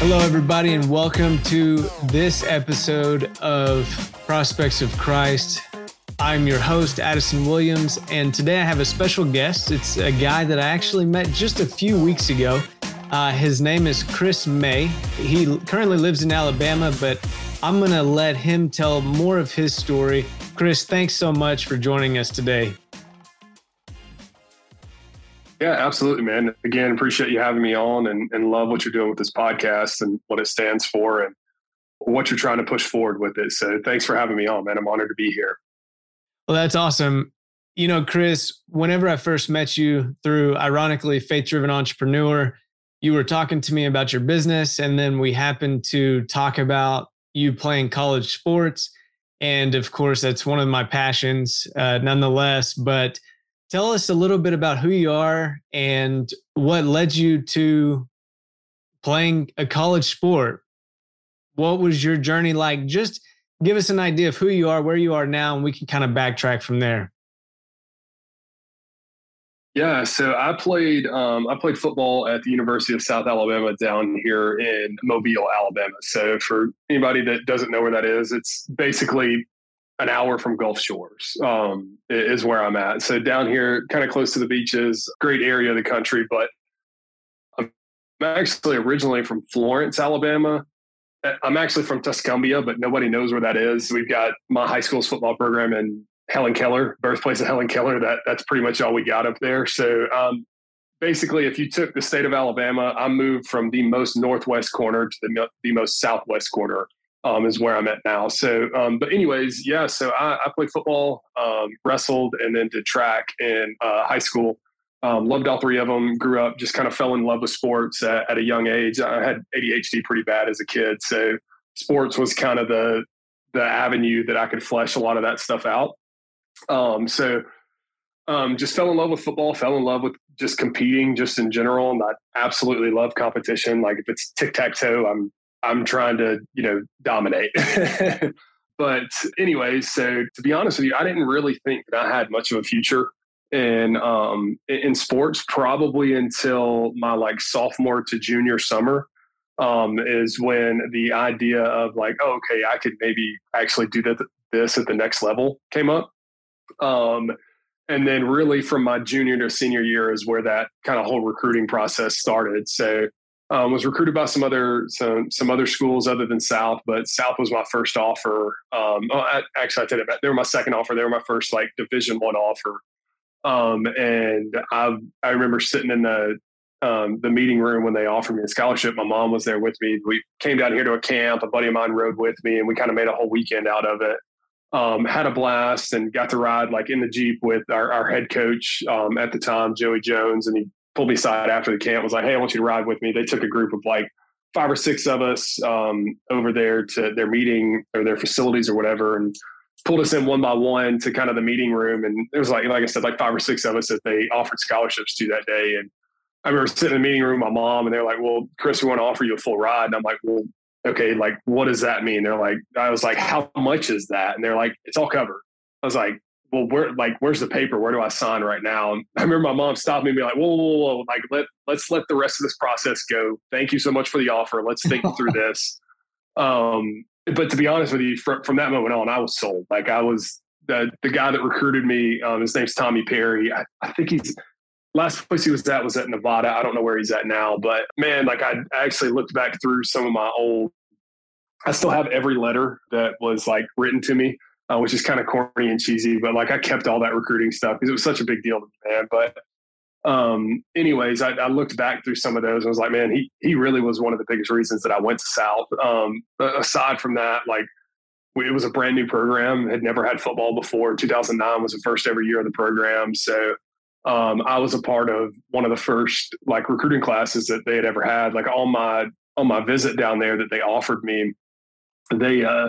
Hello, everybody, and welcome to this episode of Prospects of Christ. I'm your host, Addison Williams, and today I have a special guest. It's a guy that I actually met just a few weeks ago. Uh, his name is Chris May. He currently lives in Alabama, but I'm going to let him tell more of his story. Chris, thanks so much for joining us today. Yeah, absolutely, man. Again, appreciate you having me on and, and love what you're doing with this podcast and what it stands for and what you're trying to push forward with it. So thanks for having me on, man. I'm honored to be here. Well, that's awesome. You know, Chris, whenever I first met you through, ironically, Faith Driven Entrepreneur, you were talking to me about your business. And then we happened to talk about you playing college sports. And of course, that's one of my passions, uh, nonetheless. But tell us a little bit about who you are and what led you to playing a college sport. What was your journey like? Just give us an idea of who you are, where you are now, and we can kind of backtrack from there. Yeah, so I played um, I played football at the University of South Alabama down here in Mobile, Alabama. So for anybody that doesn't know where that is, it's basically an hour from Gulf Shores um, is where I'm at. So down here, kind of close to the beaches, great area of the country. But I'm actually originally from Florence, Alabama. I'm actually from Tuscumbia, but nobody knows where that is. We've got my high school's football program in Helen Keller, birthplace of Helen Keller. That that's pretty much all we got up there. So um, basically, if you took the state of Alabama, I moved from the most northwest corner to the, the most southwest corner um, is where I'm at now. So, um, but anyways, yeah. So I, I played football, um, wrestled, and then did track in uh, high school. Um, loved all three of them. Grew up, just kind of fell in love with sports at, at, a young age. I had ADHD pretty bad as a kid, so sports was kind of the the avenue that I could flesh a lot of that stuff out. Um, so. Um, just fell in love with football, fell in love with just competing just in general. And I absolutely love competition. Like if it's tic tac toe, I'm I'm trying to, you know, dominate. but anyways, so to be honest with you, I didn't really think that I had much of a future in um, in sports probably until my like sophomore to junior summer um, is when the idea of like oh, okay I could maybe actually do that, this at the next level came up um, and then really from my junior to senior year is where that kind of whole recruiting process started so um, was recruited by some other some some other schools other than South, but South was my first offer. Um, oh, I, actually, I tell you that they were my second offer. They were my first like Division One offer. Um, and I I remember sitting in the um, the meeting room when they offered me a scholarship. My mom was there with me. We came down here to a camp. A buddy of mine rode with me, and we kind of made a whole weekend out of it. Um, had a blast and got to ride like in the jeep with our, our head coach um, at the time, Joey Jones, and he pulled me aside after the camp was like, Hey, I want you to ride with me. They took a group of like five or six of us um, over there to their meeting or their facilities or whatever. And pulled us in one by one to kind of the meeting room. And it was like, like I said, like five or six of us that they offered scholarships to that day. And I remember sitting in the meeting room with my mom and they're like, well, Chris, we want to offer you a full ride. And I'm like, well, okay, like, what does that mean? They're like, I was like, how much is that? And they're like, it's all covered. I was like, well, where like where's the paper? Where do I sign right now? And I remember my mom stopped me and be like, whoa, whoa, whoa, like let let's let the rest of this process go. Thank you so much for the offer. Let's think through this. Um, but to be honest with you, from, from that moment on, I was sold. Like I was the the guy that recruited me. Um, his name's Tommy Perry. I, I think he's last place he was at was at Nevada. I don't know where he's at now, but man, like I actually looked back through some of my old. I still have every letter that was like written to me uh, which is kind of corny and cheesy, but like I kept all that recruiting stuff because it was such a big deal to me, man. But um, anyways, I, I, looked back through some of those and was like, man, he he really was one of the biggest reasons that I went to South. Um, aside from that, like it was a brand new program, had never had football before. 2009 was the first ever year of the program, so um, I was a part of one of the first like recruiting classes that they had ever had. Like on my on my visit down there that they offered me, they uh,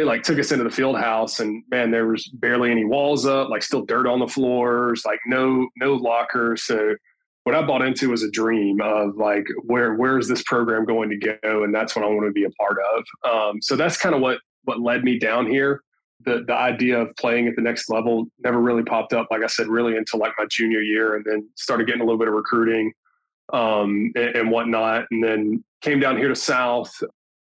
they like took us into the field house and man there was barely any walls up like still dirt on the floors like no no lockers so what i bought into was a dream of like where where is this program going to go? And that's what i want to be a part of. Um, so that's kind of what what led me down here. The the idea of playing at the next level never really popped up like i said really until like my junior year and then started getting a little bit of recruiting um, and, and whatnot. And then came down here to South.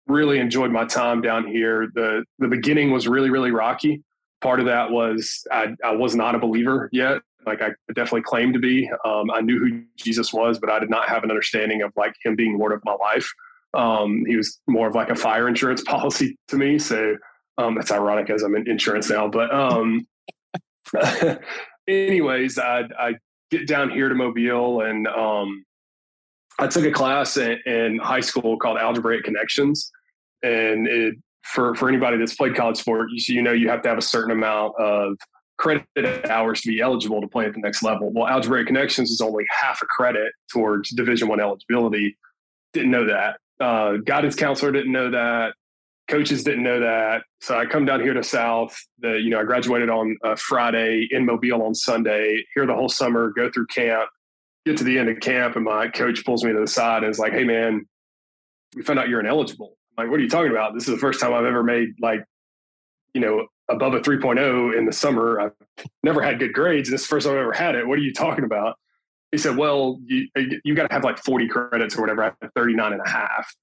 Really enjoyed my time down here. the The beginning was really really rocky. Part of that was I, I was not a believer yet. Like I definitely claimed to be. Um, I knew who Jesus was, but I did not have an understanding of like him being Lord of my life. Um, he was more of like a fire insurance policy to me. So um, that's ironic as I'm in insurance now. But um, anyways, I, I get down here to Mobile and um, I took a class in, in, high school called Algebraic Connections. And it, for, for anybody that's played college sport, you, you know you have to have a certain amount of credit hours to be eligible to play at the next level. Well, Algebraic Connections is only half a credit towards Division One eligibility. Didn't know that. Uh, guidance counselor didn't know that coaches didn't know that. So I come down here to South. The you know I graduated on a Friday in Mobile on Sunday. Here the whole summer, go through camp, get to the end of camp, and my coach pulls me to the side and is like, "Hey man, we found out you're ineligible." I'm like, what are you talking about? This is the first time I've ever made like you know above a 3.0 in the summer. I've never had good grades. This is the first time I've ever had it. What are you talking about? He said, well, you, you got to have like 40 credits or whatever. I had 39 and a half.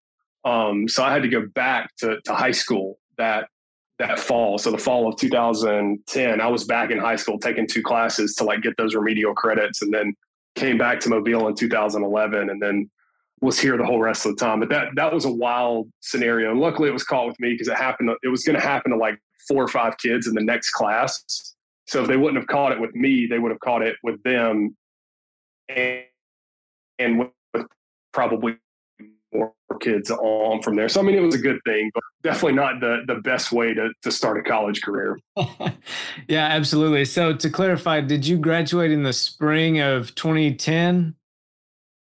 Um, so I had to go back to, to high school that that fall. So the fall of 2010, I was back in high school taking two classes to like get those remedial credits, and then came back to Mobile in 2011, and then was here the whole rest of the time. But that that was a wild scenario, and luckily it was caught with me because it happened. It was going to happen to like four or five kids in the next class. So if they wouldn't have caught it with me, they would have caught it with them, and, and with probably more kids on from there. So I mean, it was a good thing, but definitely not the the best way to to start a college career. yeah, absolutely. So to clarify, did you graduate in the spring of 2010,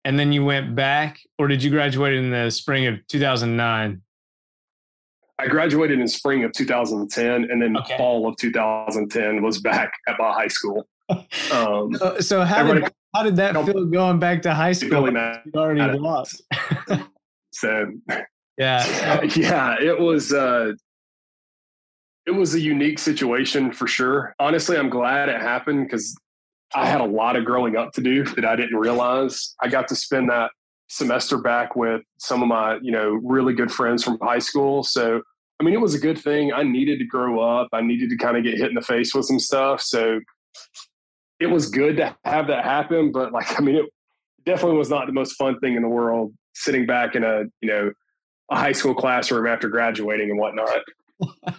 and then you went back, or did you graduate in the spring of 2009? I graduated in spring of 2010, and then okay. fall of 2010 was back at my high school. Um, so, so how did how did that feel going back to high school? You already lost. So yeah, yeah, it was uh, it was a unique situation for sure. Honestly, I'm glad it happened because I had a lot of growing up to do that I didn't realize. I got to spend that semester back with some of my, you know, really good friends from high school. So, I mean, it was a good thing. I needed to grow up. I needed to kind of get hit in the face with some stuff. So, it was good to have that happen. But, like, I mean, it definitely was not the most fun thing in the world sitting back in a you know a high school classroom after graduating and whatnot.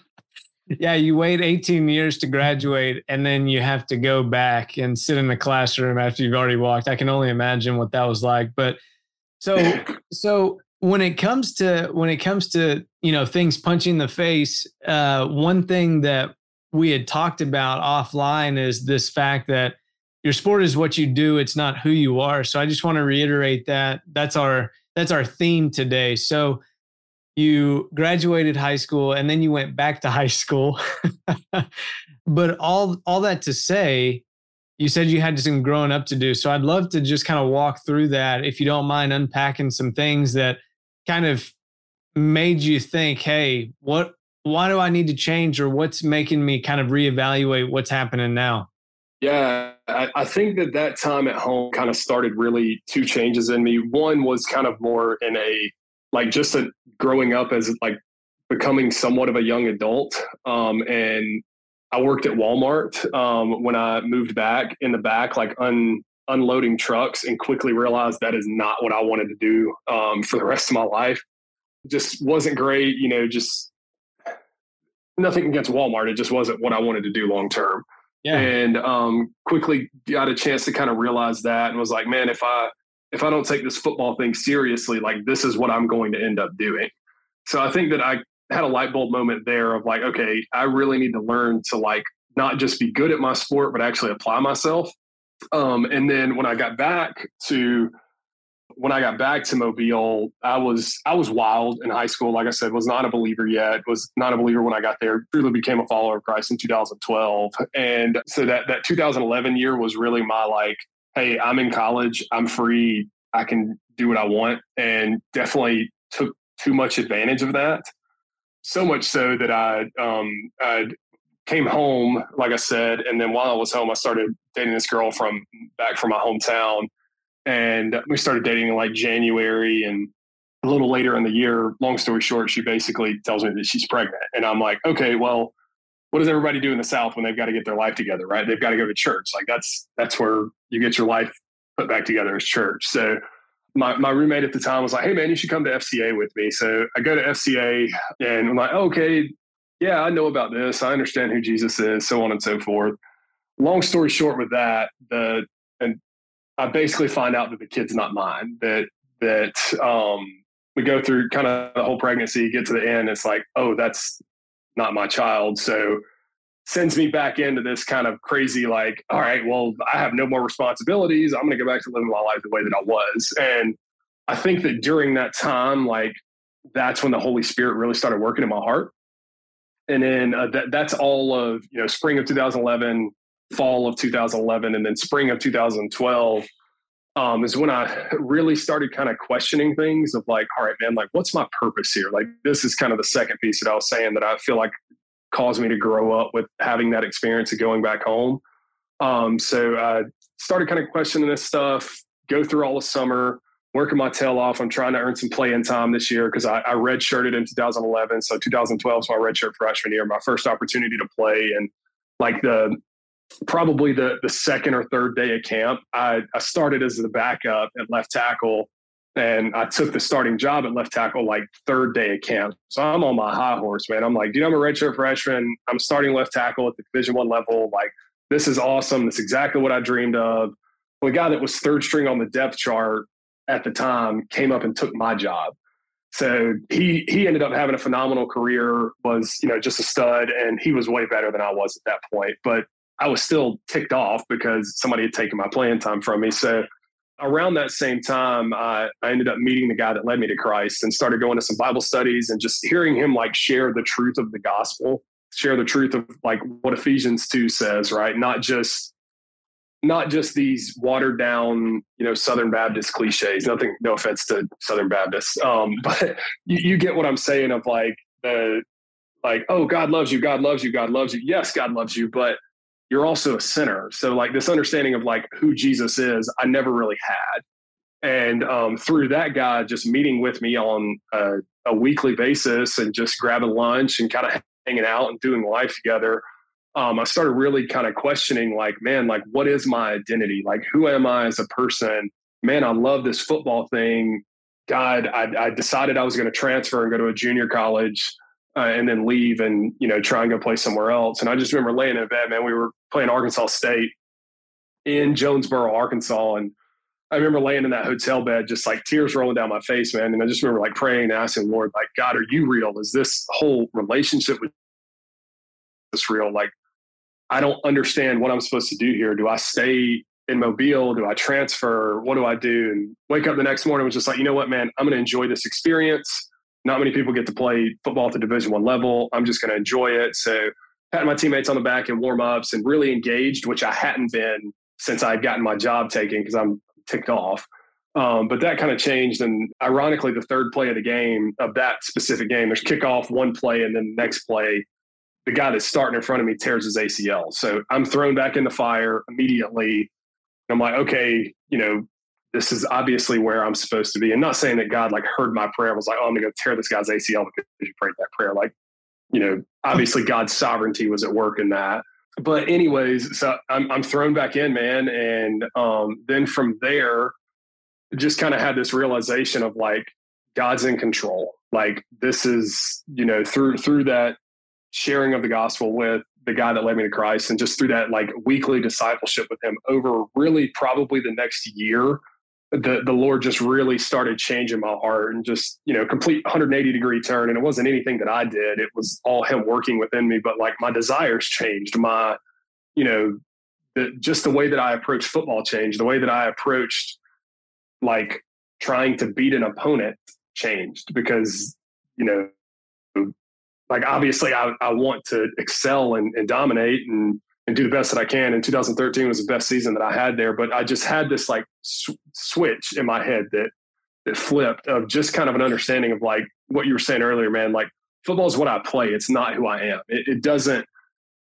yeah, you wait 18 years to graduate and then you have to go back and sit in the classroom after you've already walked. I can only imagine what that was like. But so so when it comes to when it comes to you know things punching the face, uh, one thing that we had talked about offline is this fact that your sport is what you do it's not who you are so i just want to reiterate that that's our that's our theme today. So you graduated high school and then you went back to high school. but all all that to say, you said you had some growing up to do. So I'd love to just kind of walk through that if you don't mind unpacking some things that kind of made you think, "Hey, what why do I need to change or what's making me kind of reevaluate what's happening now?" Yeah, I, I, think that that time at home kind of started really two changes in me. One was kind of more in a like just a growing up as like becoming somewhat of a young adult. Um, and I worked at Walmart um, when I moved back in the back, like un, unloading trucks, and quickly realized that is not what I wanted to do um, for the rest of my life. Just wasn't great, you know. Just nothing against Walmart. It just wasn't what I wanted to do long term. Yeah. And um, quickly got a chance to kind of realize that and was like, man, if I if I don't take this football thing seriously, like this is what I'm going to end up doing. So I think that I had a light bulb moment there of like, okay, I really need to learn to like not just be good at my sport, but actually apply myself. Um, and then when I got back to when I got back to Mobile, I was I was wild in high school. Like I said, was not a believer yet. Was not a believer when I got there. Truly became a follower of Christ in 2012, and so that that 2011 year was really my like, hey, I'm in college. I'm free. I can do what I want, and definitely took too much advantage of that. So much so that I um I came home, like I said, and then while I was home, I started dating this girl from back from my hometown and we started dating in like January and a little later in the year, long story short, she basically tells me that she's pregnant. And I'm like, okay, well, what does everybody do in the South when they've got to get their life together, right? They've got to go to church. Like that's that's where you get your life put back together as church. So my, my roommate at the time was like, hey man, you should come to FCA with me. So I go to FCA and I'm like, okay, yeah, I know about this. I understand who Jesus is, so on and so forth. Long story short with that, the and I basically find out that the kid's not mine. That that um we go through kind of the whole pregnancy, get to the end, it's like, oh, that's not my child. So sends me back into this kind of crazy, like, all right, well, I have no more responsibilities. I'm going to go back to living my life the way that I was. And I think that during that time, like, that's when the Holy Spirit really started working in my heart. And then uh, that, that's all of, you know, spring of 2011, fall of 2011, and then spring of 2012 um, is when I really started kind of questioning things of like, all right, man, like what's my purpose here? Like this is kind of the second piece that I was saying that I feel like caused me to grow up with having that experience of going back home. Um, so I started kind of questioning this stuff, go through all the summer, working my tail off. I'm trying to earn some playing time this year because I, I redshirted in 2011. So 2012 was my redshirt freshman year, my first opportunity to play. And like the probably the the second or third day of camp, I, I started as the backup at left tackle, and I took the starting job at left tackle like third day of camp. So I'm on my high horse, man. I'm like, dude, I'm a redshirt freshman. I'm starting left tackle at the Division One level. Like, this is awesome. That's exactly what I dreamed of. Well, the guy that was third string on the depth chart at the time came up and took my job. So he he ended up having a phenomenal career, was you know just a stud, and he was way better than I was at that point. But I was still ticked off because somebody had taken my playing time from me. So around that same time, uh, I ended up meeting the guy that led me to Christ and started going to some Bible studies and just hearing him like share the truth of the gospel, share the truth of like what Ephesians 2 says, right? Not just not just these watered down, you know, Southern Baptist cliches. Nothing, no offense to Southern Baptists, um, but you, you get what I'm saying of like the like, oh, God loves you, God loves you, God loves you. Yes, God loves you, but you're also a sinner. So like this understanding of like who Jesus is, I never really had. And um, through that guy just meeting with me on a, a weekly basis and just grabbing lunch and kind of hanging out and doing life together, um, I started really kind of questioning like, man, like what is my identity? Like who am I as a person? Man, I love this football thing. God, I, I decided I was going to transfer and go to a junior college uh, and then leave and you know try and go play somewhere else. And I just remember laying in bed, man. We were playing Arkansas State in Jonesboro, Arkansas, and I remember laying in that hotel bed, just like tears rolling down my face, man. And I just remember like praying and asking Lord, like, God, are you real? Is this whole relationship with this real? Like, I don't understand what I'm supposed to do here. Do I stay in Mobile? Do I transfer? What do I do? And wake up the next morning was just like, you know what, man, I'm going to enjoy this experience not many people get to play football at the division one level. I'm just going to enjoy it. So patting my teammates on the back and warm ups and really engaged which i hadn't been since i'd gotten my job taken because i'm ticked off. Um, but that kind of changed and ironically the third play of the game of that specific game there's kickoff one play and then the next play the guy that's starting in front of me tears his acl so i'm thrown back in the fire immediately. I'm like okay you know this is obviously where I'm supposed to be. And not saying that God like heard my prayer was like, oh, I'm gonna go tear this guy's ACL because you prayed that prayer. Like, you know, obviously God's sovereignty was at work in that. But anyways, so I'm I'm thrown back in, man. And um, then from there, just kind of had this realization of like God's in control. Like this is, you know, through through that sharing of the gospel with the guy that led me to Christ and just through that like weekly discipleship with him over really probably the next year the the Lord just really started changing my heart and just you know complete 180 degree turn. And it wasn't anything that I did; it was all Him working within me. But like my desires changed, my you know the, just the way that I approached football changed, the way that I approached like trying to beat an opponent changed because you know like obviously I, I want to excel and, and dominate and and do the best that I can. And 2013 was the best season that I had there. But I just had this like sw- switch in my head that that flipped of just kind of an understanding of like what you were saying earlier, man. Like football is what I play. It's not who I am. It, it doesn't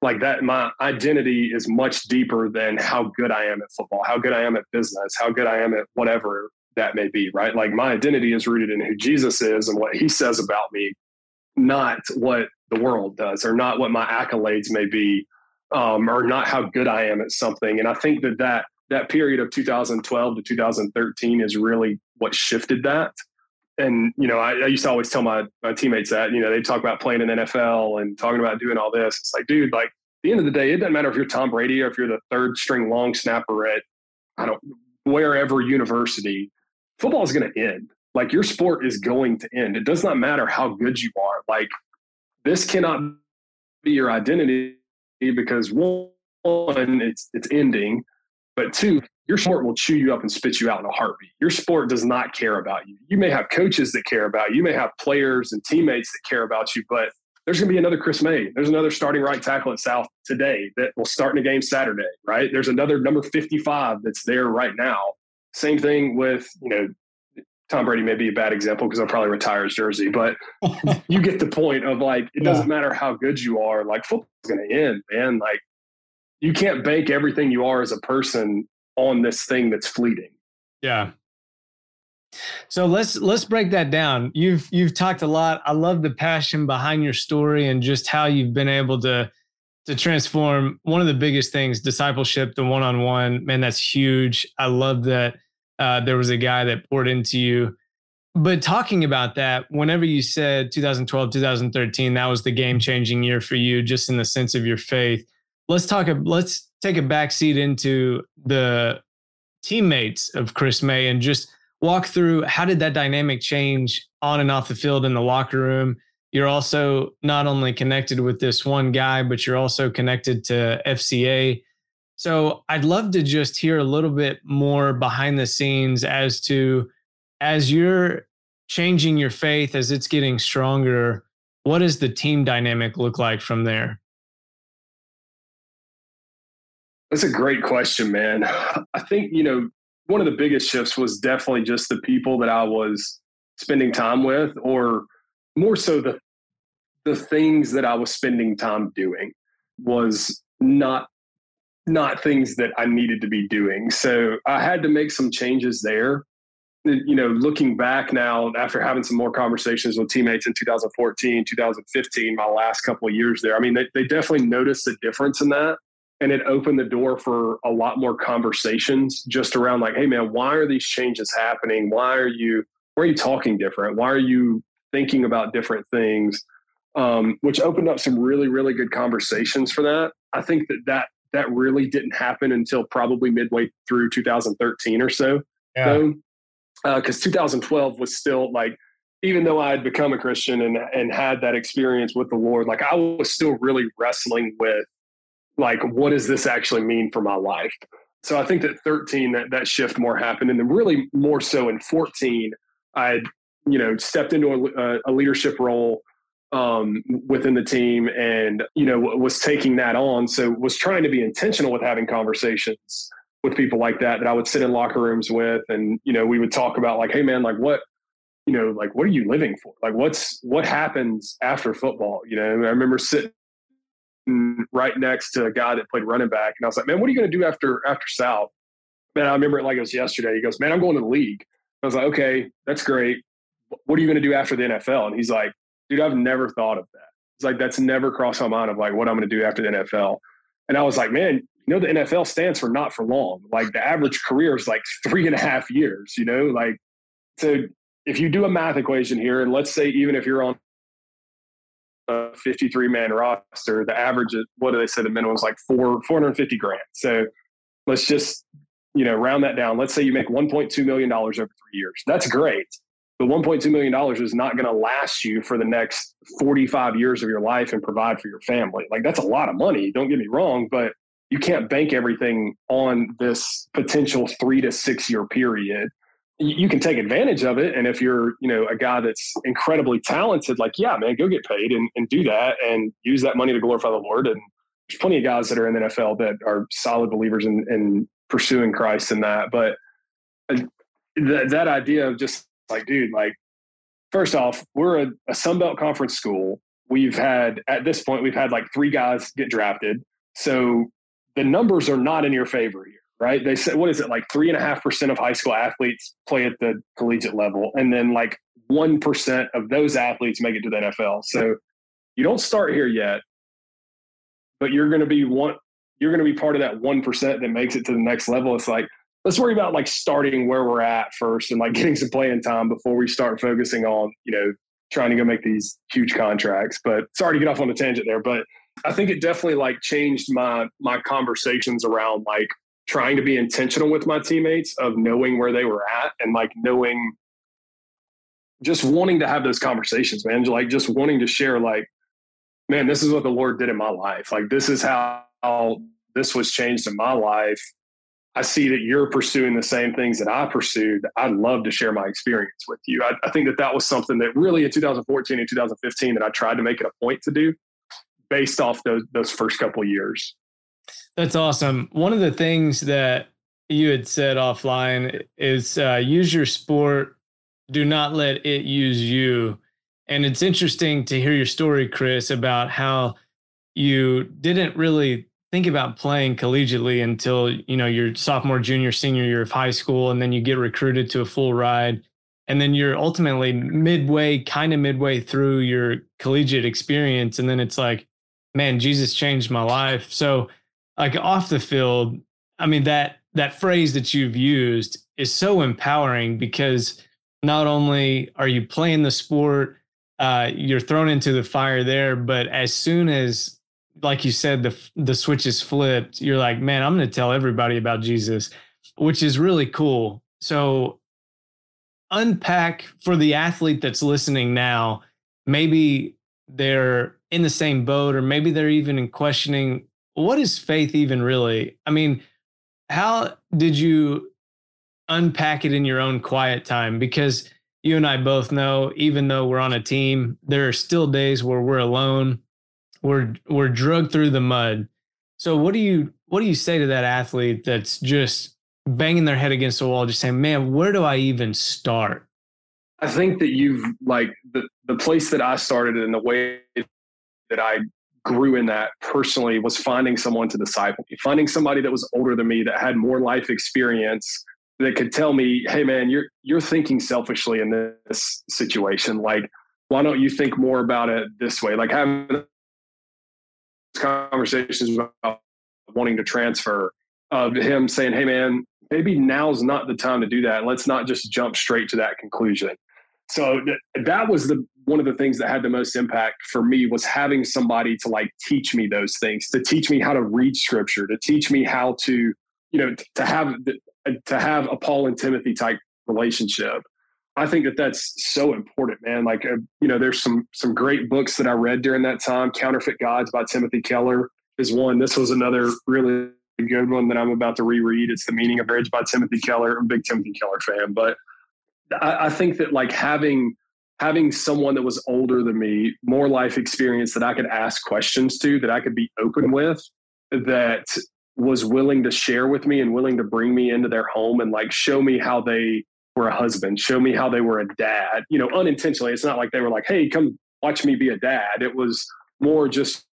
like that. My identity is much deeper than how good I am at football, how good I am at business, how good I am at whatever. that may be, right? Like my identity is rooted in who Jesus is and what he says about me, not what the world does or not what my accolades may be um, or not how good I am at something. And I think that that that period of 2012 to 2013 is really what shifted that. And you know, I, I, used to always tell my my teammates that you know they talk about playing in NFL and talking about doing all this. It's like, dude, like at the end of the day, it doesn't matter if you're Tom Brady or if you're the third string long snapper at I don't wherever university. Football is going to end. Like your sport is going to end. It does not matter how good you are. Like this cannot be your identity because one, it's it's ending, but two, your sport will chew you up and spit you out in a heartbeat. Your sport does not care about you. You may have coaches that care about you. You may have players and teammates that care about you, but there's going to be another Chris May. There's another starting right tackle at South today that will start in a game Saturday, right? There's another number 55 that's there right now. Same thing with, you know, Tom Brady may be a bad example because I'll probably retire his jersey, but you get the point of like, it doesn't matter how good you are, like football's going to end, man. Like, you can't bank everything you are as a person on this thing that's fleeting. Yeah. So let's let's break that down. You've you've talked a lot. I love the passion behind your story and just how you've been able to to transform one of the biggest things, discipleship, the one-on-one. Man, that's huge. I love that uh, there was a guy that poured into you. But talking about that, whenever you said 2012, 2013, that was the game-changing year for you, just in the sense of your faith. Let's talk. Let's take a backseat into the teammates of Chris May and just walk through how did that dynamic change on and off the field in the locker room. You're also not only connected with this one guy, but you're also connected to FCA so I'd love to just hear a little bit more behind the scenes as to as you're changing your faith, as it's getting stronger, what does the team dynamic look like from there? That's a great question, man. I think, you know, one of the biggest shifts was definitely just the people that I was spending time with, or more so the the things that I was spending time doing was not not things that I needed to be doing. So I had to make some changes there. You know, looking back now after having some more conversations with teammates in 2014, 2015, my last couple of years there, I mean, they, they definitely noticed a difference in that. And it opened the door for a lot more conversations just around like, hey man, why are these changes happening? Why are you why are you talking different? Why are you thinking about different things? Um, which opened up some really, really good conversations for that. I think that that that really didn't happen until probably midway through 2013 or so. Yeah. Because uh, 2012 was still like, even though I had become a Christian and and had that experience with the Lord, like I was still really wrestling with, like, what does this actually mean for my life? So I think that 13 that that shift more happened, and then really more so in 14, I had you know stepped into a, a leadership role um, within the team and you know was taking that on. So was trying to be intentional with having conversations with people like that that i would sit in locker rooms with. And you know we would talk about like hey man like what you know like what are you living for? Like what's what happens after football? You know i remember sitting right next to a guy that played running back and i was like man what are you going to do after after south man i remember it like it was yesterday. He goes man i'm going to the league. I was like okay that's great. What are you going to do after the nfl and he's like dude, I've never thought of that. It's like that's never crossed my mind of like what I'm going to do after the NFL. And I was like, man, you know, the NFL stands for not for long. Like the average career is like three and a half years. You know, like so if you do a math equation here, and let's say even if you're on a 53 man roster, the average, what do they say? The minimum is like four 450 grand. So let's just you know round that down. Let's say you make 1.2 million dollars over three years. That's great the $1.2 million is not going to last you for the next 45 years of your life and provide for your family. Like that's a lot of money. Don't get me wrong, but you can't bank everything on this potential three to six year period. You can take advantage of it. And if you're, you know, a guy that's incredibly talented, like, yeah, man, go get paid and, and do that and use that money to glorify the Lord. And there's plenty of guys that are in the NFL that are solid believers in, in pursuing Christ in that. But uh, th- that idea of just like, dude, like, first off, we're a, a Sunbelt conference school. We've had, at this point, we've had like three guys get drafted. So the numbers are not in your favor here, right? They said, what is it, like three and a half percent of high school athletes play at the collegiate level, and then like one percent of those athletes make it to the NFL. So you don't start here yet, but you're going to be one. You're going to be part of that one percent that makes it to the next level. It's like let's worry about like starting where we're at first and like getting some playing time before we start focusing on you know trying to go make these huge contracts. But sorry to get off on a tangent there, but I think it definitely like changed my my conversations around like trying to be intentional with my teammates of knowing where they were at and like knowing just wanting to have those conversations, man. Like just wanting to share like, man, this is what the Lord did in my life. Like this is how, how this was changed in my life. I see that you're pursuing the same things that I pursued. I'd love to share my experience with you. I, I, think that that was something that really in 2014 and 2015 that I tried to make it a point to do based off those, those first couple years. That's awesome. One of the things that you had said offline is uh, use your sport, do not let it use you. And it's interesting to hear your story, Chris, about how you didn't really think about playing collegiately until you know your sophomore junior senior year of high school and then you get recruited to a full ride. And then you're ultimately midway kind of midway through your collegiate experience and then it's like man jesus changed my life. So like off the field i mean that that phrase that you've used is so empowering because not only are you playing the sport uh, you're thrown into the fire there but as soon as like you said, the the switch is flipped. You're like, man, I'm going to tell everybody about Jesus, which is really cool. So unpack for the athlete that's listening now. Maybe they're in the same boat, or maybe they're even in questioning what is faith even really. I mean, how did you unpack it in your own quiet time? Because you and I both know, even though we're on a team, there are still days where we're alone we're we're drugged through the mud. So what do you what do you say to that athlete that's just banging their head against the wall, just saying, "Man, where do I even start?" I think that you've like the the place that I started and the way that I grew in that personally was finding someone to disciple me, finding somebody that was older than me that had more life experience that could tell me, "Hey, man, you're you're thinking selfishly in this situation. Like, why don't you think more about it this way? Like having conversations about wanting to transfer of him saying, Hey man, maybe now's not the time to do that. Let's not just jump straight to that conclusion. So th- that was the one of the things that had the most impact for me was having somebody to like teach me those things, to teach me how to read scripture, to teach me how to, you know, to have uh, to have a Paul and Timothy type relationship. I think that that's so important, man. Like, uh, you know, there's some some great books that I read during that time. Counterfeit Gods by Timothy Keller is one. This was another really good one that I'm about to reread. It's The Meaning of Marriage by Timothy Keller. I'm a big Timothy Keller fan, but I, I think that like having having someone that was older than me, more life experience that I could ask questions to, that I could be open with, that was willing to share with me and willing to bring me into their home and like show me how they were a husband, show me how they were a dad, you know, unintentionally. It's not like they were like, hey, come watch me be a dad. It was more just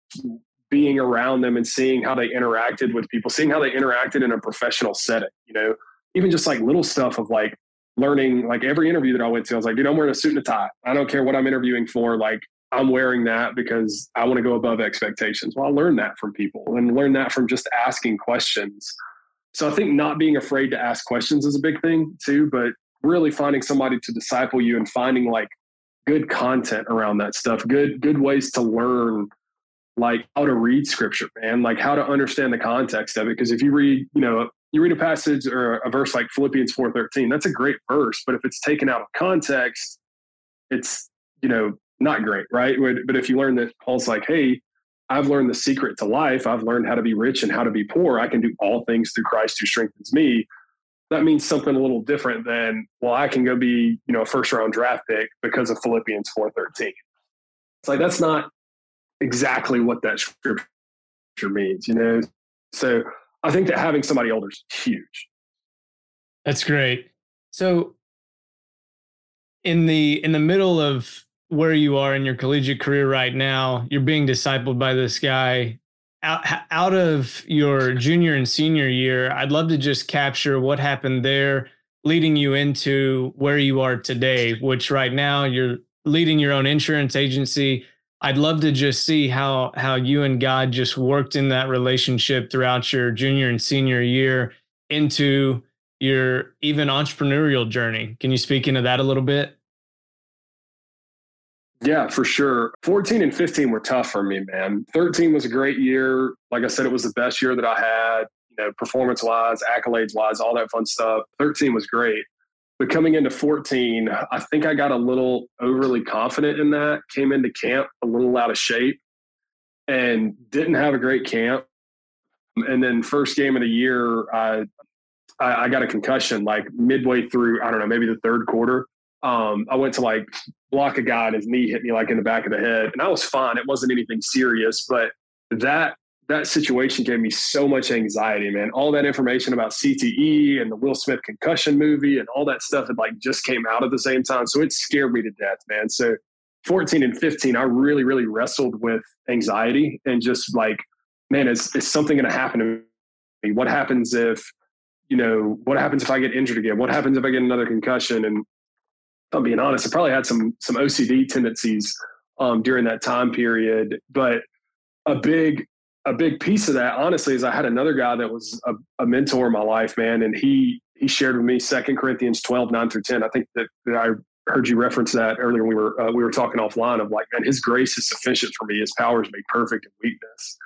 being around them and seeing how they interacted with people, seeing how they interacted in a professional setting, you know, even just like little stuff of like learning, like every interview that I went to, I was like, dude, I'm wearing a suit and a tie. I don't care what I'm interviewing for. Like, I'm wearing that because I want to go above expectations. Well, I learned that from people and learn that from just asking questions. So I think not being afraid to ask questions is a big thing too, but really finding somebody to disciple you and finding like good content around that stuff, good good ways to learn like how to read scripture, man, like how to understand the context of it. Because if you read, you know, you read a passage or a verse like Philippians 4:13, that's a great verse, but if it's taken out of context, it's, you know, not great, right? But if you learn that Paul's like, hey, I've learned the secret to life, I've learned how to be rich and how to be poor, I can do all things through Christ who strengthens me that means something a little different than well i can go be you know a first round draft pick because of philippians 413 it's like that's not exactly what that scripture means you know? So i think that having somebody older is huge. That's great. So in the in the middle of where you are in your collegiate career right now you're being discipled by this guy out, of your junior and senior year, I'd love to just capture what happened there, leading you into where you are today, which right now you're leading your own insurance agency. I'd love to just see how how you and God just worked in that relationship throughout your junior and senior year into your even entrepreneurial journey. Can you speak into that a little bit? Yeah, for sure. 14 and 15 were tough for me, man. 13 was a great year. Like I said, it was the best year that I had, you know, performance wise, accolades wise, all that fun stuff. 13 was great. But coming into 14, I think I got a little overly confident in that, came into camp a little out of shape and didn't have a great camp. And then first game of the year, I I, got a concussion like midway through, I don't know, maybe the third quarter. Um, I went to like block a guy and his knee hit me like in the back of the head. And I was fine. It wasn't anything serious, but that that situation gave me so much anxiety, man. All that information about CTE and the Will Smith concussion movie and all that stuff had like just came out at the same time. So it scared me to death, man. So 14 and 15, I really, really wrestled with anxiety and just like, man, is, is something going to happen to me? What happens if, you know, what happens if I get injured again? What happens if I get another concussion? And I'm being honest, I probably had some some OCD tendencies um, during that time period. But a big a big piece of that, honestly, is I had another guy that was a, a mentor in my life, man, and he he shared with me Second Corinthians 12, 9 through 10. I think that, that I heard you reference that earlier. We were uh, we were talking offline of like, man, His grace is sufficient for me. His power is made perfect in weakness.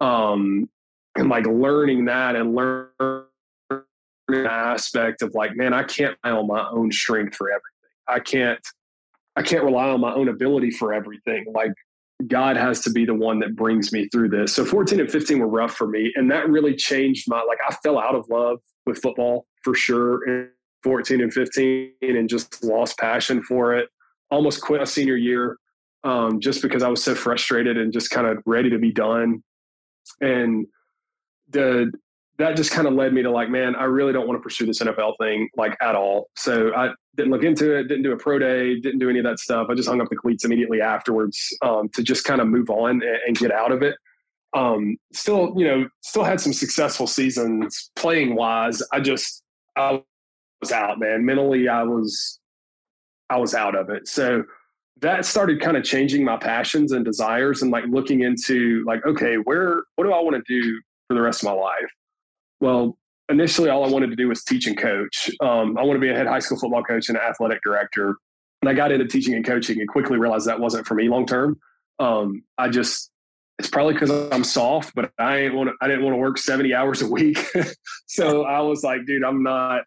Um, and like learning that and learn aspect of like, man, I can't rely on my own strength for everything. I can't I can't rely on my own ability for everything. Like God has to be the one that brings me through this. So 14 and 15 were rough for me. And that really changed my like I fell out of love with football for sure in 14 and 15 and just lost passion for it. Almost quit a senior year um, just because I was so frustrated and just kind of ready to be done. And the that just kind of led me to like, man, I really don't want to pursue this NFL thing like at all. So I didn't look into it, didn't do a pro day, didn't do any of that stuff. I just hung up the cleats immediately afterwards um, to just kind of move on and, and get out of it. Um, still, you know, still had some successful seasons playing wise. I just, I was out, man. Mentally, I was, I was out of it. So that started kind of changing my passions and desires and like looking into like, okay, where, what do I want to do for the rest of my life? Well, initially, all I wanted to do was teach and coach. Um, I want to be a head high school football coach and an athletic director. And I got into teaching and coaching and quickly realized that wasn't for me long term. Um, I just, it's probably because I'm soft, but I ain't want to, I didn't want to work 70 hours a week. so I was like, dude, I'm not,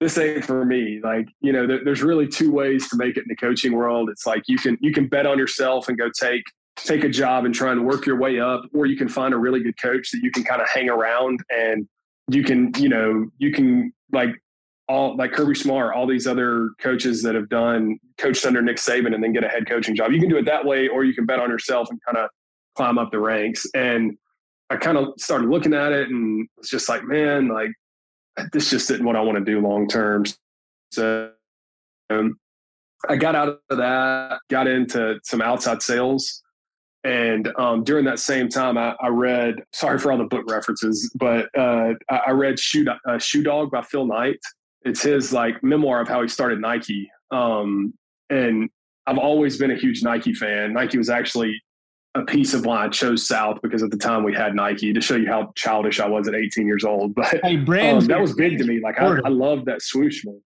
this ain't for me. Like, you know, there, there's really two ways to make it in the coaching world. It's like you can, you can bet on yourself and go take take a job and try and work your way up, or you can find a really good coach that you can kind of hang around and you can, you know, you can like all like Kirby Smart, all these other coaches that have done coached under Nick Saban and then get a head coaching job. You can do it that way, or you can bet on yourself and kind of climb up the ranks. And I kind of started looking at it and was just like, man, like this just isn't what I want to do long term. So um, I got out of that, got into some outside sales and um, during that same time, I, I, read, sorry for all the book references, but uh, I read Shoe, uh, Shoe Dog by Phil Knight. It's his like memoir of how he started Nike. Um, and I've always been a huge Nike fan. Nike was actually a piece of why I chose South because at the time we had Nike to show you how childish I was at 18 years old. But hey, um, that was big to me. Like I, I love that swoosh man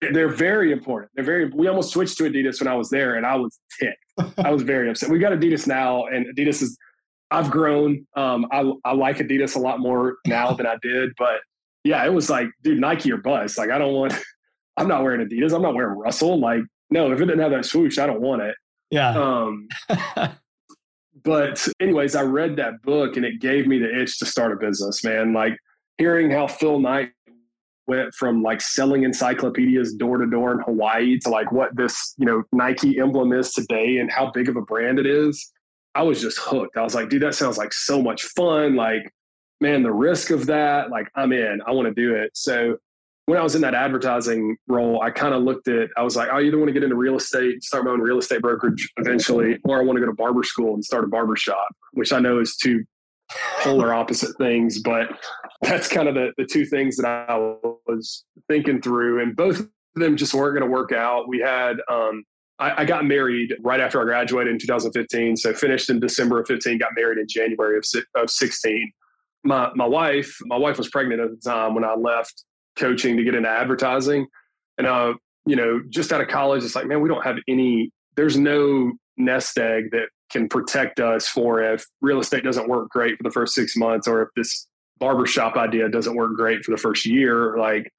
they're very important. They're very. We almost switched to Adidas when I was there, and I was ticked. I was very upset. We got Adidas now, and Adidas is. I've grown. Um, I I like Adidas a lot more now than I did, but yeah, it was like, dude, Nike or bust. Like, I don't want. I'm not wearing Adidas. I'm not wearing Russell. Like, no, if it didn't have that swoosh, I don't want it. Yeah. Um. but anyways, I read that book, and it gave me the itch to start a business. Man, like hearing how Phil Knight went from like selling encyclopedias door to door in Hawaii to like what this, you know, Nike emblem is today and how big of a brand it is. I was just hooked. I was like, dude, that sounds like so much fun. Like, man, the risk of that, like, I'm in. I want to do it. So when I was in that advertising role, I kind of looked at, I was like, I either want to get into real estate, start my own real estate brokerage eventually, or I want to go to barber school and start a barber shop, which I know is two polar opposite things, but that's kind of the, the two things that I was thinking through. And both of them just weren't going to work out. We had, um, I, I, got married right after I graduated in 2015. So finished in December of 15, got married in January of, of 16. My, my wife, my wife was pregnant at the time when I left coaching to get into advertising. And, uh, you know, just out of college, it's like, man, we don't have any, there's no nest egg that can protect us for if real estate doesn't work great for the first six months or if this barbershop idea doesn't work great for the first year. Like,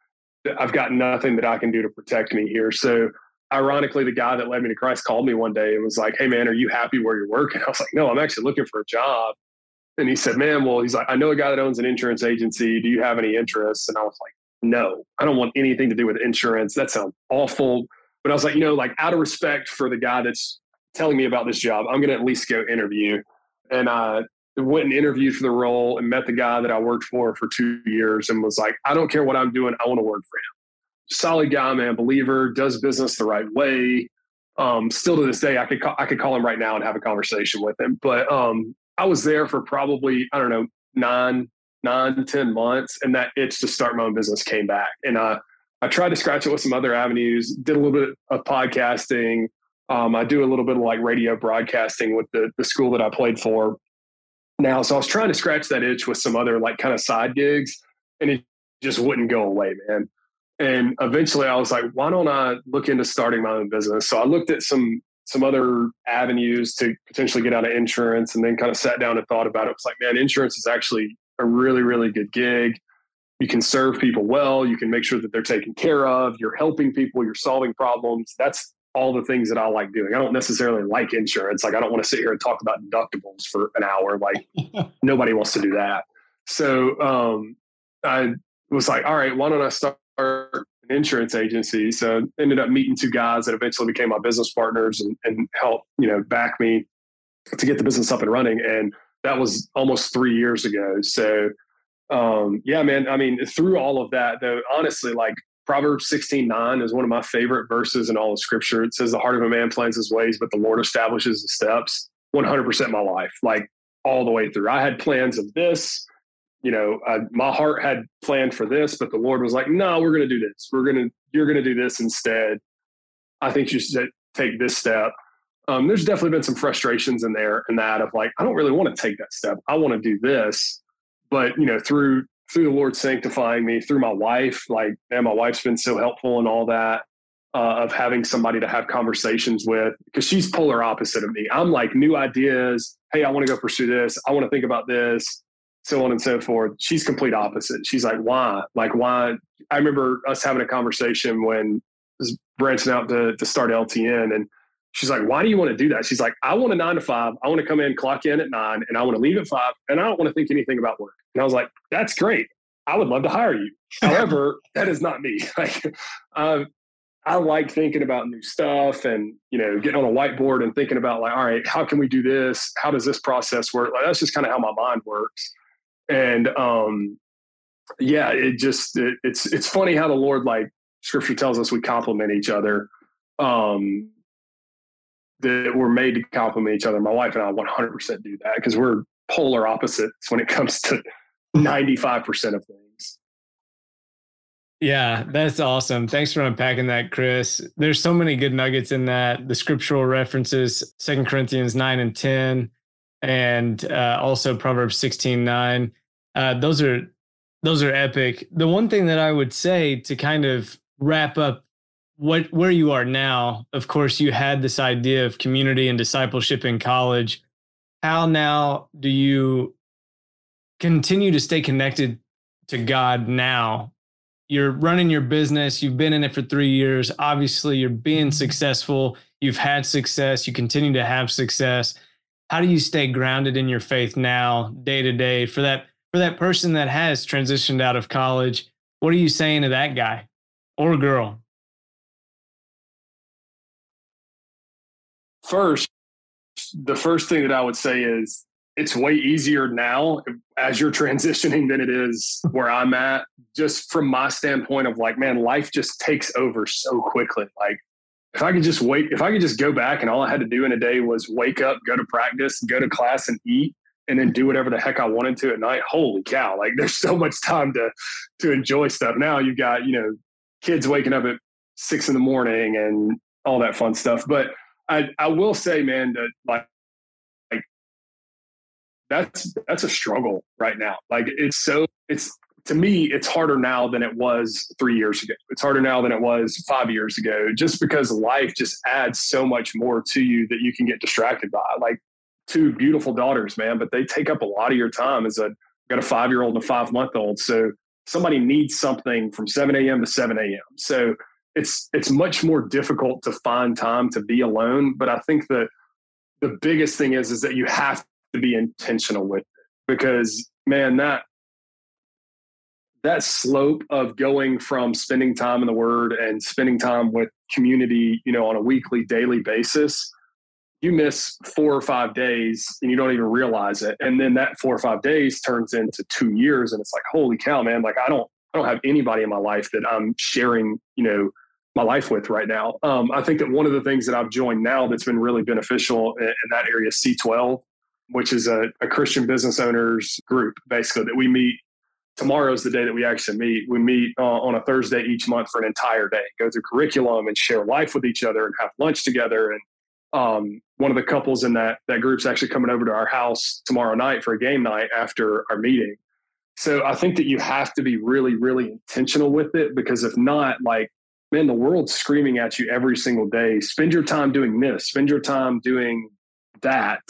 I've got nothing that I can do to protect me here. So, ironically, the guy that led me to Christ called me one day and was like, Hey, man, are you happy where you're working? I was like, No, I'm actually looking for a job. And he said, Man, well, he's like, I know a guy that owns an insurance agency. Do you have any interest? And I was like, no, I don't want anything to do with insurance. That sounds awful. But I was like, you know, like out of respect for the guy that's telling me about this job, I'm going to at least go interview. And I went and interviewed for the role and met the guy that I worked for for two years and was like, I don't care what I'm doing. I want to work for him. Solid guy, man, believer, does business the right way. Um, still to this day, I could call, I could call him right now and have a conversation with him. But um, I was there for probably I don't know nine nine, 10 months. And that itch to start my own business came back. And uh, I tried to scratch it with some other avenues, did a little bit of podcasting. Um, I do a little bit of like radio broadcasting with the, the school that I played for now. So I was trying to scratch that itch with some other like kind of side gigs and it just wouldn't go away, man. And eventually I was like, why don't I look into starting my own business? So I looked at some some other avenues to potentially get out of insurance and then kind of sat down and thought about it. It was like, man, insurance is actually a really, really good gig. You can serve people well. You can make sure that they're taken care of. You're helping people. You're solving problems. That's all the things that I like doing. I don't necessarily like insurance. Like I don't want to sit here and talk about deductibles for an hour. Like nobody wants to do that. So um, I was like, all right, why don't I start an insurance agency? So ended up meeting two guys that eventually became my business partners and, and helped, you know, back me to get the business up and running. And that was almost three years ago. So, um, yeah, man. I mean, through all of that, though, honestly, like Proverbs 16 9 is one of my favorite verses in all of scripture. It says, The heart of a man plans his ways, but the Lord establishes the steps. 100% my life, like all the way through. I had plans of this. You know, I, my heart had planned for this, but the Lord was like, No, we're going to do this. We're going to, you're going to do this instead. I think you should take this step um, there's definitely been some frustrations in there and that of like, I don't really want to take that step. I want to do this. But, you know, through through the Lord sanctifying me, through my wife, like, man, my wife's been so helpful and all that. Uh, of having somebody to have conversations with because she's polar opposite of me. I'm like new ideas. Hey, I want to go pursue this. I want to think about this, so on and so forth. She's complete opposite. She's like, why? Like, why? I remember us having a conversation when branching out to, to start LTN and She's like, why do you want to do that? She's like, I want a nine to five. I want to come in, clock in at nine, and I want to leave at five, and I don't want to think anything about work. And I was like, that's great. I would love to hire you. However, that is not me. Like, um, I like thinking about new stuff and you know getting on a whiteboard and thinking about like, all right, how can we do this? How does this process work? Like, that's just kind of how my mind works. And um, yeah, it just it, it's it's funny how the Lord like Scripture tells us we complement each other. Um, that we're made to complement each other. My wife and I 100% do that because we're polar opposites when it comes to 95% of things. Yeah, that's awesome. Thanks for unpacking that, Chris. There's so many good nuggets in that. The scriptural references, Second Corinthians 9 and 10, and uh, also Proverbs 16, 9. Uh, those are those are epic. The one thing that I would say to kind of wrap up what where you are now, of course, you had this idea of community and discipleship in college. How now do you continue to stay connected to God now? You're running your business, you've been in it for three years. Obviously, you're being mm-hmm. successful, you've had success, you continue to have success. How do you stay grounded in your faith now, day to day, for that for that person that has transitioned out of college? What are you saying to that guy or girl? First, the first thing that I would say is it's way easier now as you're transitioning than it is where I'm at, just from my standpoint of like, man, life just takes over so quickly. Like, if I could just wait, if I could just go back and all I had to do in a day was wake up, go to practice, go to class and eat, and then do whatever the heck I wanted to at night. Holy cow. Like there's so much time to to enjoy stuff. Now you've got, you know, kids waking up at six in the morning and all that fun stuff. But I, I will say, man, that like, that's that's a struggle right now. Like it's so it's to me, it's harder now than it was three years ago. It's harder now than it was five years ago, just because life just adds so much more to you that you can get distracted by. Like two beautiful daughters, man, but they take up a lot of your time as a got a five year old and a five month old. So somebody needs something from 7 a.m. to 7 a.m. So it's it's much more difficult to find time to be alone. But I think that the biggest thing is is that you have to be intentional with it because man, that that slope of going from spending time in the word and spending time with community, you know, on a weekly, daily basis, you miss four or five days and you don't even realize it. And then that four or five days turns into two years. And it's like, holy cow, man, like I don't, I don't have anybody in my life that I'm sharing, you know, my life with right now. Um, I think that one of the things that I've joined now that's been really beneficial in, in that area C12, which is a, a Christian business owners group, basically, that we meet tomorrow's the day that we actually meet. We meet uh, on a Thursday each month for an entire day, go through curriculum and share life with each other and have lunch together. And um, one of the couples in that that group's actually coming over to our house tomorrow night for a game night after our meeting. So I think that you have to be really, really intentional with it because if not, like, man, the world's screaming at you every single day. Spend your time doing this. Spend your time doing that.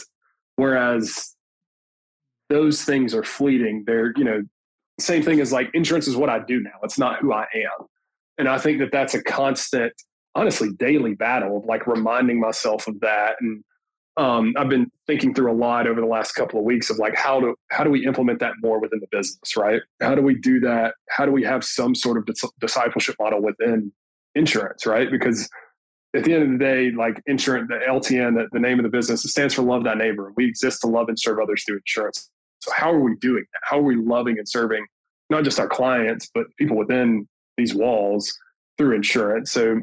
Whereas those things are fleeting. They're, you know, same thing as like insurance is what I do now. It's not who I am. And I think that that's a constant, honestly, daily battle of like reminding myself of that. And um, I've been thinking through a lot over the last couple of weeks of like how do how do we implement that more within the business, right? How do we do that? How do we have some sort of dis- discipleship model within insurance, right? Because at the end of the day, like insurance, the LTN, the, the name of the business, it stands for Love Thy Neighbor. We exist to love and serve others through insurance. So how are we doing that? How are we loving and serving not just our clients, but people within these walls through insurance? So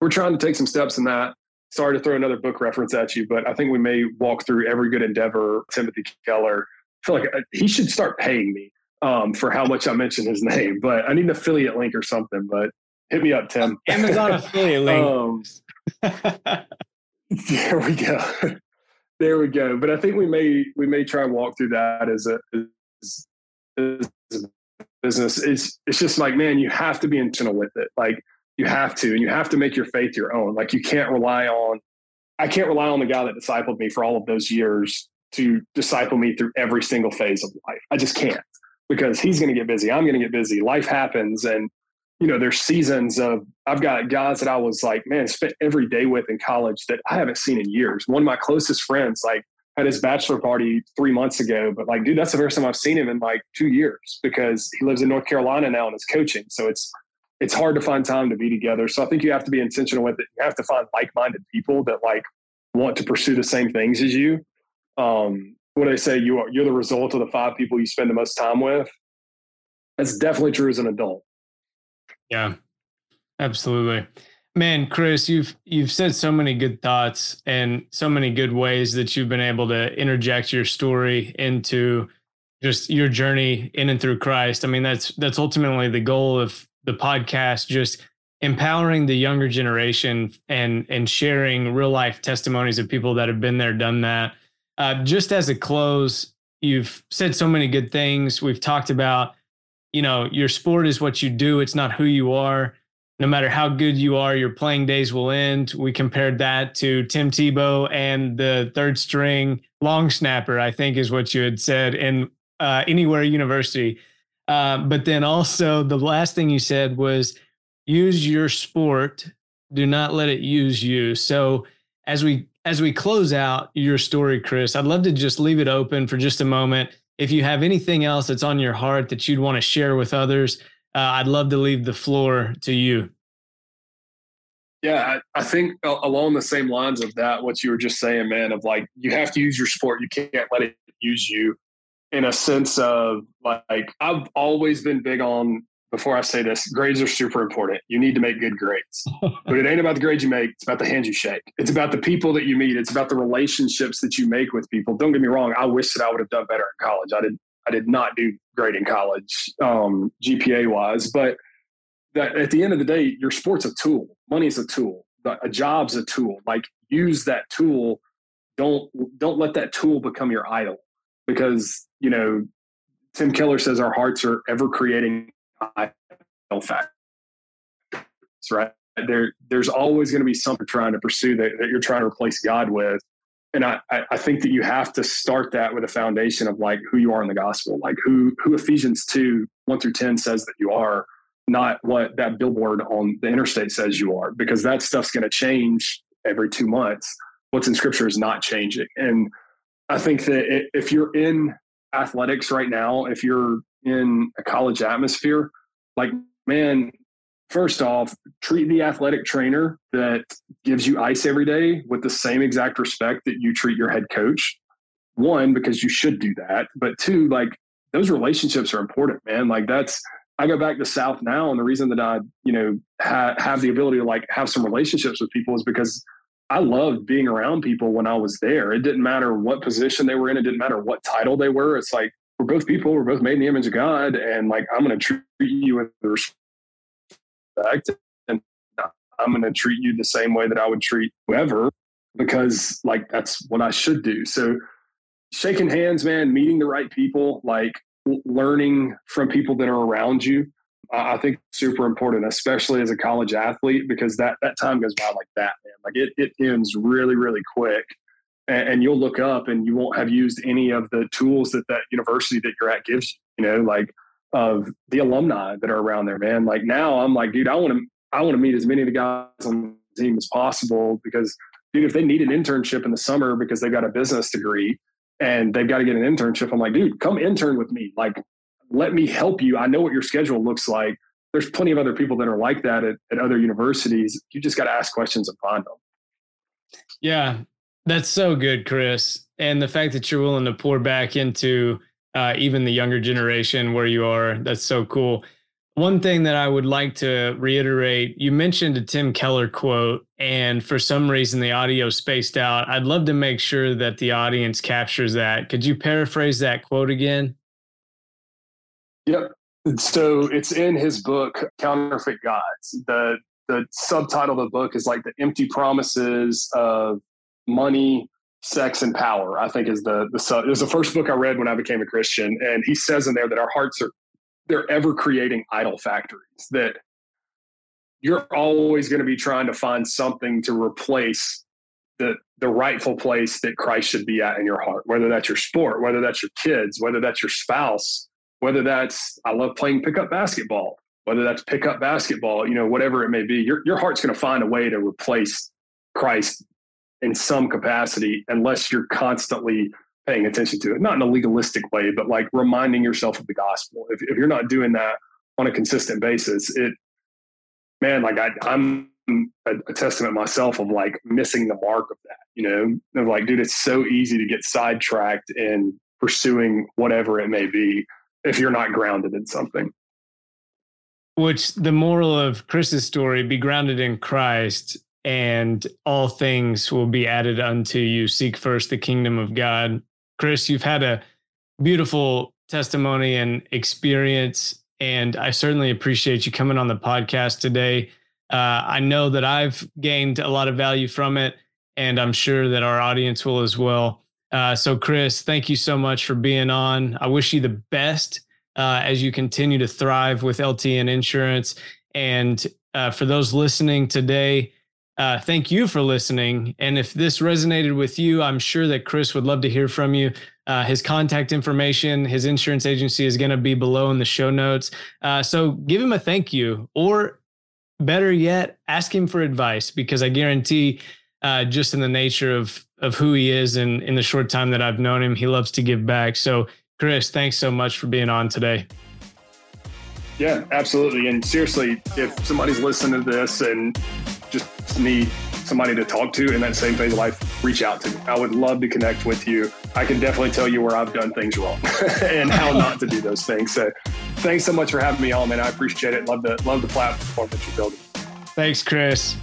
we're trying to take some steps in that. Sorry to throw another book reference at you, but I think we may walk through every good endeavor. Timothy Keller. I feel like uh, he should start paying me um, for how much I mention his name, but I need an affiliate link or something. But hit me up, Tim. Amazon affiliate link. Um, there we go. there we go. But I think we may we may try and walk through that as a as, as a business. It's it's just like man, you have to be intentional with it. Like you have to, and you have to make your faith your own. Like you can't rely on. I can't rely on the guy that discipled me for all of those years to disciple me through every single phase of life. I just can't because he's going to get busy. I'm going to get busy. Life happens, and you know, there's seasons of I've got guys that I was like, man, spent every day with in college that I haven't seen in years. One of my closest friends, like, had his bachelor party three months ago, but like, dude, that's the first time I've seen him in like two years because he lives in North Carolina now and is coaching. So it's it's hard to find time to be together. So I think you have to be intentional with it. You have to find like-minded people that like want to pursue the same things as you. Um, what I say, you are you're the result of the five people you spend the most time with. That's definitely true as an adult. Yeah, absolutely. Man, Chris, you've you've said so many good thoughts and so many good ways that you've been able to interject your story into just your journey in and through Christ. I mean, that's that's ultimately the goal of the podcast, just empowering the younger generation and and sharing real life testimonies of people that have been there, done that. Uh, just as a close, you've said so many good things. We've talked about you know, your sport is what you do, it's not who you are. No matter how good you are, your playing days will end. We compared that to Tim Tebow and the third string long snapper, I think is what you had said in uh, Anywhere University. Uh, but then also, the last thing you said was use your sport, do not let it use you. So, as we as we close out your story, Chris, I'd love to just leave it open for just a moment if you have anything else that's on your heart that you'd want to share with others, uh, I'd love to leave the floor to you. Yeah, I, I, think along the same lines of that, what you were just saying, man, of like you have to use your sport, you can't let it use you. In a sense of like, I've always been big on before I say this, grades are super important. You need to make good grades. but it ain't about the grades you make, it's about the hands you shake. It's about the people that you meet, it's about the relationships that you make with people. Don't get me wrong, I wish that I would have done better in college. I did I did not do great in college, um, GPA wise, but that at the end of the day, your sport's a tool. Money is a tool. A job's a tool. Like use that tool. Don't don't let that tool become your idol because you know Tim Keller says our hearts are ever creating factors, right? There, there's always going to be something trying to pursue that, that you're trying to replace God with. And I, I think that you have to start that with a foundation of like who you are in the gospel, like who, who Ephesians 2, 1 through 10 says that you are, not what that billboard on the interstate says you are, because that stuff's going to change every two months. What's in scripture is not changing. And I think that if you're in athletics right now, if you're in a college atmosphere, like, man, first off, treat the athletic trainer that gives you ice every day with the same exact respect that you treat your head coach. One, because you should do that. But two, like, those relationships are important, man. Like, that's, I go back to South now, and the reason that I, you know, ha- have the ability to like have some relationships with people is because I loved being around people when I was there. It didn't matter what position they were in. It didn't matter what title they were. It's like we're both people. We're both made in the image of God, and like I'm going to treat you with respect, and I'm going to treat you the same way that I would treat whoever, because like that's what I should do. So, shaking hands, man, meeting the right people, like learning from people that are around you I think super important, especially as a college athlete, because that that time goes by like that, man. Like it it ends really really quick, and, and, you'll look up and you won't have used any of the tools that that university that you're at gives you. You know, like of the alumni that are around there, man. Like now, I'm like, dude, I want to I want to meet as many of the guys on the team as possible because, dude, if they need an internship in the summer because they've got a business degree and they've got to get an internship, I'm like, dude, come intern with me. Like let me help you. I know what your schedule looks like. There's plenty of other people that are like that at, at other universities. You just got to ask questions and find them. Yeah, that's so good, Chris. And the fact that you're willing to pour back into uh, even the younger generation where you are, that's so cool. One thing that I would like to reiterate you mentioned a Tim Keller quote, and for some reason the audio spaced out. I'd love to make sure that the audience captures that. Could you paraphrase that quote again? Yep. So it's in his book, Counterfeit Gods. The the subtitle of the book is like the empty promises of money, sex, and power. I think is the the. It was the first book I read when I became a Christian, and he says in there that our hearts are they're ever creating idol factories. That you're always going to be trying to find something to replace the the rightful place that Christ should be at in your heart. Whether that's your sport, whether that's your kids, whether that's your spouse whether that's I love playing pickup basketball, whether that's pickup basketball, you know, whatever it may be, your your heart's going to find a way to replace Christ in some capacity unless you're constantly paying attention to it. Not in a legalistic way, but like reminding yourself of the gospel. If if you're not doing that on a consistent basis, it man, like I, I'm a, a, testament myself of like missing the mark of that, you know, of like, dude, it's so easy to get sidetracked in pursuing whatever it may be if you're not grounded in something. Which the moral of Chris's story be grounded in Christ, and all things will be added unto you. Seek first the kingdom of God. Chris, you've had a beautiful testimony and experience, and I certainly appreciate you coming on the podcast today. Uh, I know that I've gained a lot of value from it, and I'm sure that our audience will as well. Uh, so, Chris, thank you so much for being on. I wish you the best uh, as you continue to thrive with LTN Insurance. And uh, for those listening today, uh, thank you for listening. And if this resonated with you, I'm sure that Chris would love to hear from you. Uh, his contact information, his insurance agency is going to be below in the show notes. Uh, so give him a thank you, or better yet, ask him for advice because I guarantee, uh, just in the nature of of who he is and in the short time that I've known him, he loves to give back. So, Chris, thanks so much for being on today. Yeah, absolutely. And seriously, if somebody's listening to this and just need somebody to talk to in that same phase of life, reach out to me. I would love to connect with you. I can definitely tell you where I've done things wrong and how not to do those things. So thanks so much for having me on, man. I appreciate it. Love the love the platform that you're building. Thanks, Chris.